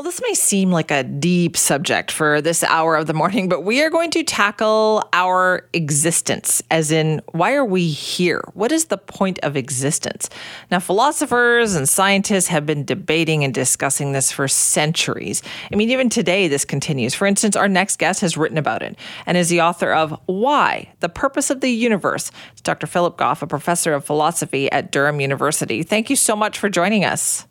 Well, this may seem like a deep subject for this hour of the morning, but we are going to tackle our existence, as in, why are we here? What is the point of existence? Now, philosophers and scientists have been debating and discussing this for centuries. I mean, even today, this continues. For instance, our next guest has written about it and is the author of Why? The Purpose of the Universe. It's Dr. Philip Goff, a professor of philosophy at Durham University. Thank you so much for joining us.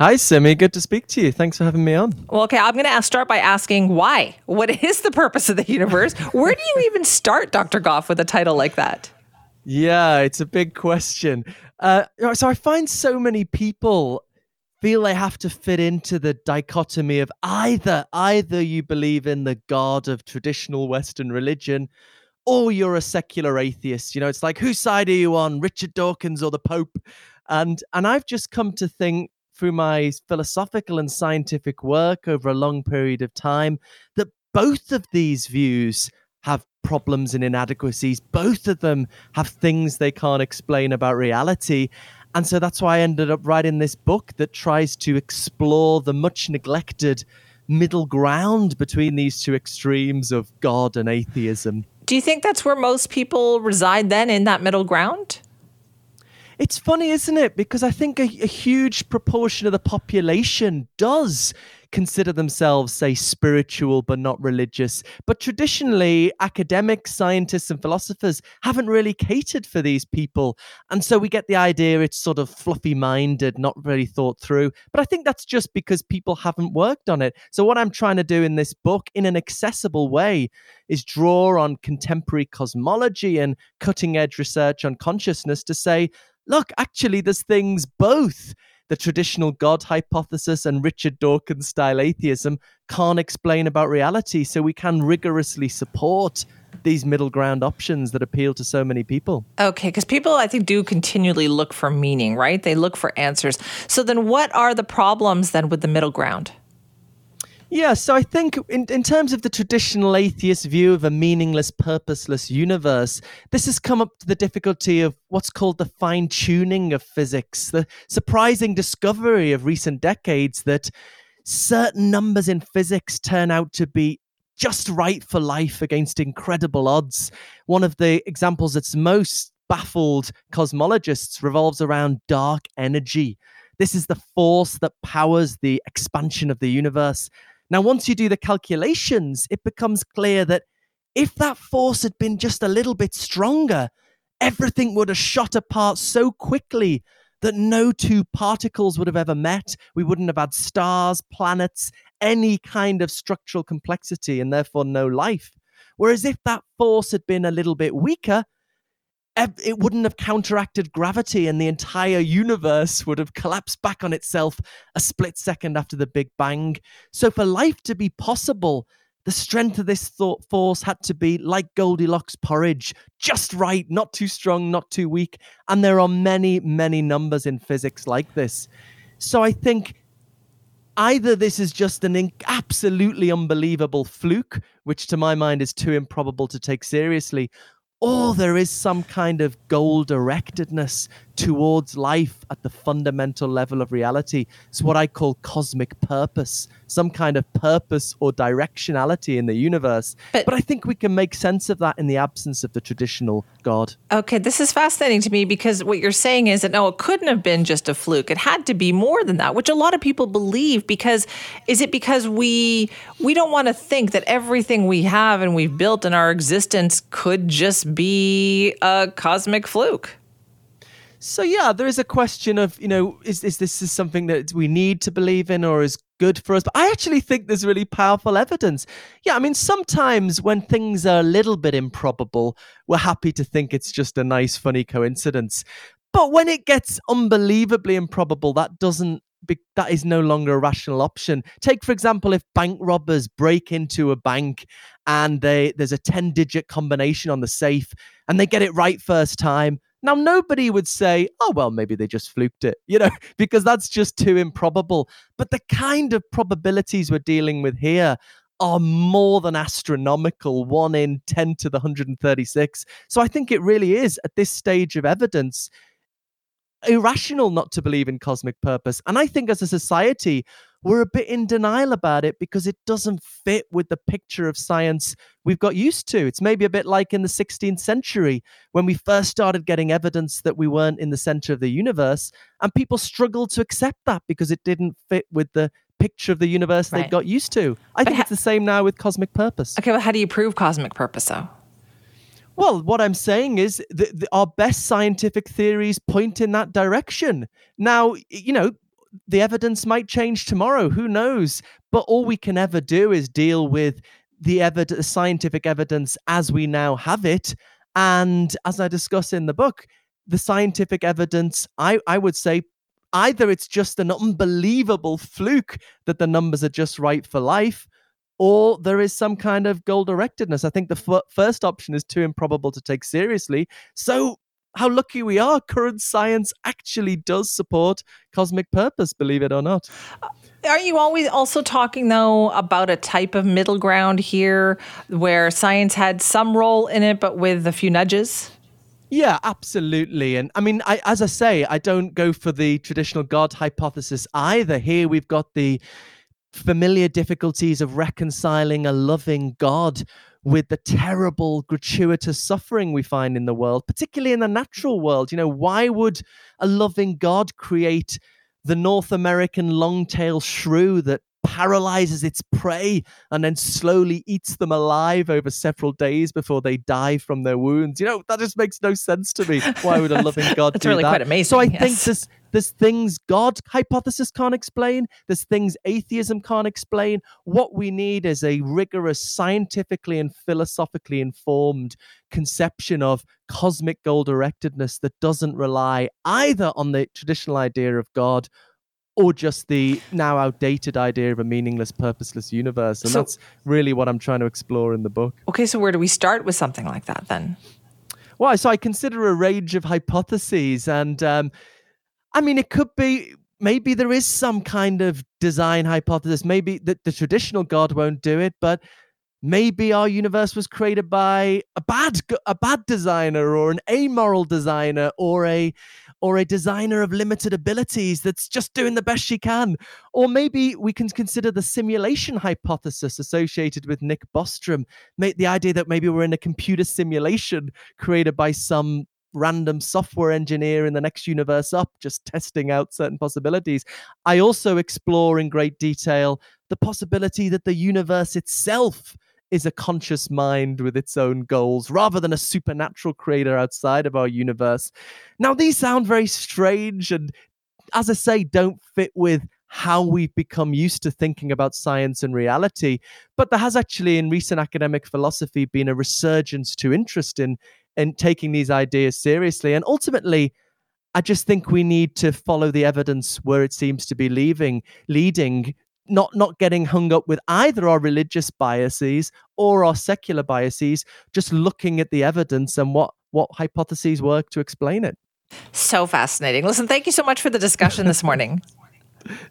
Hi, Simi. Good to speak to you. Thanks for having me on. Well, okay, I'm going to start by asking why. What is the purpose of the universe? Where do you even start, Dr. Goff, with a title like that? Yeah, it's a big question. Uh, so I find so many people feel they have to fit into the dichotomy of either either you believe in the god of traditional Western religion or you're a secular atheist. You know, it's like whose side are you on, Richard Dawkins or the Pope? And and I've just come to think through my philosophical and scientific work over a long period of time that both of these views have problems and inadequacies. Both of them have things they can't explain about reality. And so that's why I ended up writing this book that tries to explore the much neglected middle ground between these two extremes of God and atheism. Do you think that's where most people reside then, in that middle ground? It's funny, isn't it? Because I think a, a, huge proportion of the population does consider themselves, say, spiritual but not religious. But traditionally, academics, scientists, and philosophers haven't really catered for these people. And so we get the idea it's sort of fluffy minded, not really thought through. But I think that's just because people haven't worked on it. So, what I'm trying to do in this book, in an accessible way, is draw on contemporary cosmology and cutting edge research on consciousness to say, look, actually, there's things both the traditional God hypothesis and Richard Dawkins style atheism can't explain about reality. So we can rigorously support these middle ground options that appeal to so many people. Okay, because people, I think, do continually look for meaning, right? They look for answers. So then, what are the problems then with the middle ground? Yeah, so I think in, in terms of the traditional atheist view of a meaningless, purposeless universe, this has come up to the difficulty of what's called the fine tuning of physics, the surprising discovery of recent decades that certain numbers in physics turn out to be just right for life against incredible odds. One of the examples that's most baffled cosmologists revolves around dark energy. This is the force that powers the expansion of the universe. Now, once you do the calculations, it becomes clear that if that force had been just a little bit stronger, everything would have shot apart so quickly that no two particles would have ever met. We wouldn't have had stars, planets, any kind of structural complexity, and therefore no life. Whereas if that force had been a little bit weaker, it wouldn't have counteracted gravity and the entire universe would have collapsed back on itself a split second after the Big Bang. So, for life to be possible, the strength of this thought force had to be like Goldilocks porridge, just right, not too strong, not too weak. And there are many, many numbers in physics like this. So, I think either this is just an absolutely unbelievable fluke, which to my mind is too improbable to take seriously, or there is some kind of goal directedness towards life at the fundamental level of reality. It's what I call cosmic purpose, some kind of purpose or directionality in the universe. But, but, I think we can make sense of that in the absence of the traditional God. Okay, this is fascinating to me because what you're saying is that no, it couldn't have been just a fluke. It had to be more than that, which a lot of people believe because is it because we we don't want to think that everything we have and we've built in our existence could just be a cosmic fluke? So yeah, there is a question of you know is is this is something that we need to believe in or is good for us? But I actually think there's really powerful evidence. Yeah, I mean sometimes when things are a little bit improbable, we're happy to think it's just a nice, funny coincidence. But when it gets unbelievably improbable, that doesn't that is no longer a rational option. Take, for example, if bank robbers break into a bank and they there's a 10 digit combination on the safe and they get it right first time. Now, nobody would say, oh, well, maybe they just fluked it, you know, because that's just too improbable. But the kind of probabilities we're dealing with here are more than astronomical, one in 10 to the 136. So I think it really is at this stage of evidence irrational not to believe in cosmic purpose. And I think as a society, we're a bit in denial about it because it doesn't fit with the picture of science we've got used to. It's maybe a bit like in the 16th century when we first started getting evidence that we weren't in the center of the universe, and people struggled to accept that because it didn't fit with the picture of the universe right. they got used to. I but think ha- it's the same now with cosmic purpose. Okay, well, how do you prove cosmic purpose, though? Well, what I'm saying is that our best scientific theories point in that direction. Now, you know, the evidence might change tomorrow. Who knows? But all we can ever do is deal with the evidence, scientific evidence as we now have it. And as I discuss in the book, the scientific evidence, I, I would say, either it's just an unbelievable fluke that the numbers are just right for life, or there is some kind of goal directedness. I think the f- first option is too improbable to take seriously. So, how lucky we are, current science actually does support cosmic purpose, believe it or not. Uh, are you always also talking, though, about a type of middle ground here where science had some role in it, but with a few nudges? Yeah, absolutely. And I mean, I, as I say, I don't go for the traditional God hypothesis either. Here we've got the familiar difficulties of reconciling a loving God with the terrible gratuitous suffering we find in the world, particularly in the natural world. You know, why would a loving God create the North American long-tailed shrew that paralyzes its prey and then slowly eats them alive over several days before they die from their wounds. You know, that just makes no sense to me. Why would a loving God That's do really that? quite amazing. So I yes. think this there's things God hypothesis can't explain. There's things atheism can't explain. What we need is a rigorous, scientifically and philosophically informed conception of cosmic goal directedness that doesn't rely either on the traditional idea of God or just the now outdated idea of a meaningless, purposeless universe. And so, that's really what I'm trying to explore in the book. Okay, so where do we start with something like that then? Well, so I consider a range of hypotheses, and um, I mean, it could be maybe there is some kind of design hypothesis. Maybe that the traditional God won't do it, but maybe our universe was created by a bad a bad designer or an amoral designer or a or a designer of limited abilities that's just doing the best she can or maybe we can consider the simulation hypothesis associated with Nick Bostrom the idea that maybe we're in a computer simulation created by some random software engineer in the next universe up just testing out certain possibilities i also explore in great detail the possibility that the universe itself is a conscious mind with its own goals rather than a supernatural creator outside of our universe. Now, these sound very strange and, as I say, don't fit with how we've become used to thinking about science and reality. But there has actually, in recent academic philosophy, been a resurgence to interest in, in taking these ideas seriously. And ultimately, I just think we need to follow the evidence where it seems to be leaving, leading not not getting hung up with either our religious biases or our secular biases just looking at the evidence and what what hypotheses work to explain it. So fascinating. Listen thank you so much for the discussion this morning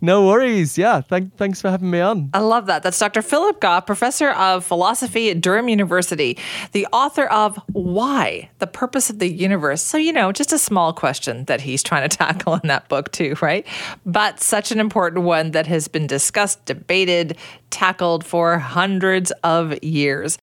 no worries. Yeah, thank, thanks for having me on. I love that. That's Dr. Philip Goff, professor of philosophy at Durham University, the author of Why? The Purpose of the Universe. So, you know, just a small question that he's trying to tackle in that book, too, right? But such an important one that has been discussed, debated, tackled for hundreds of years.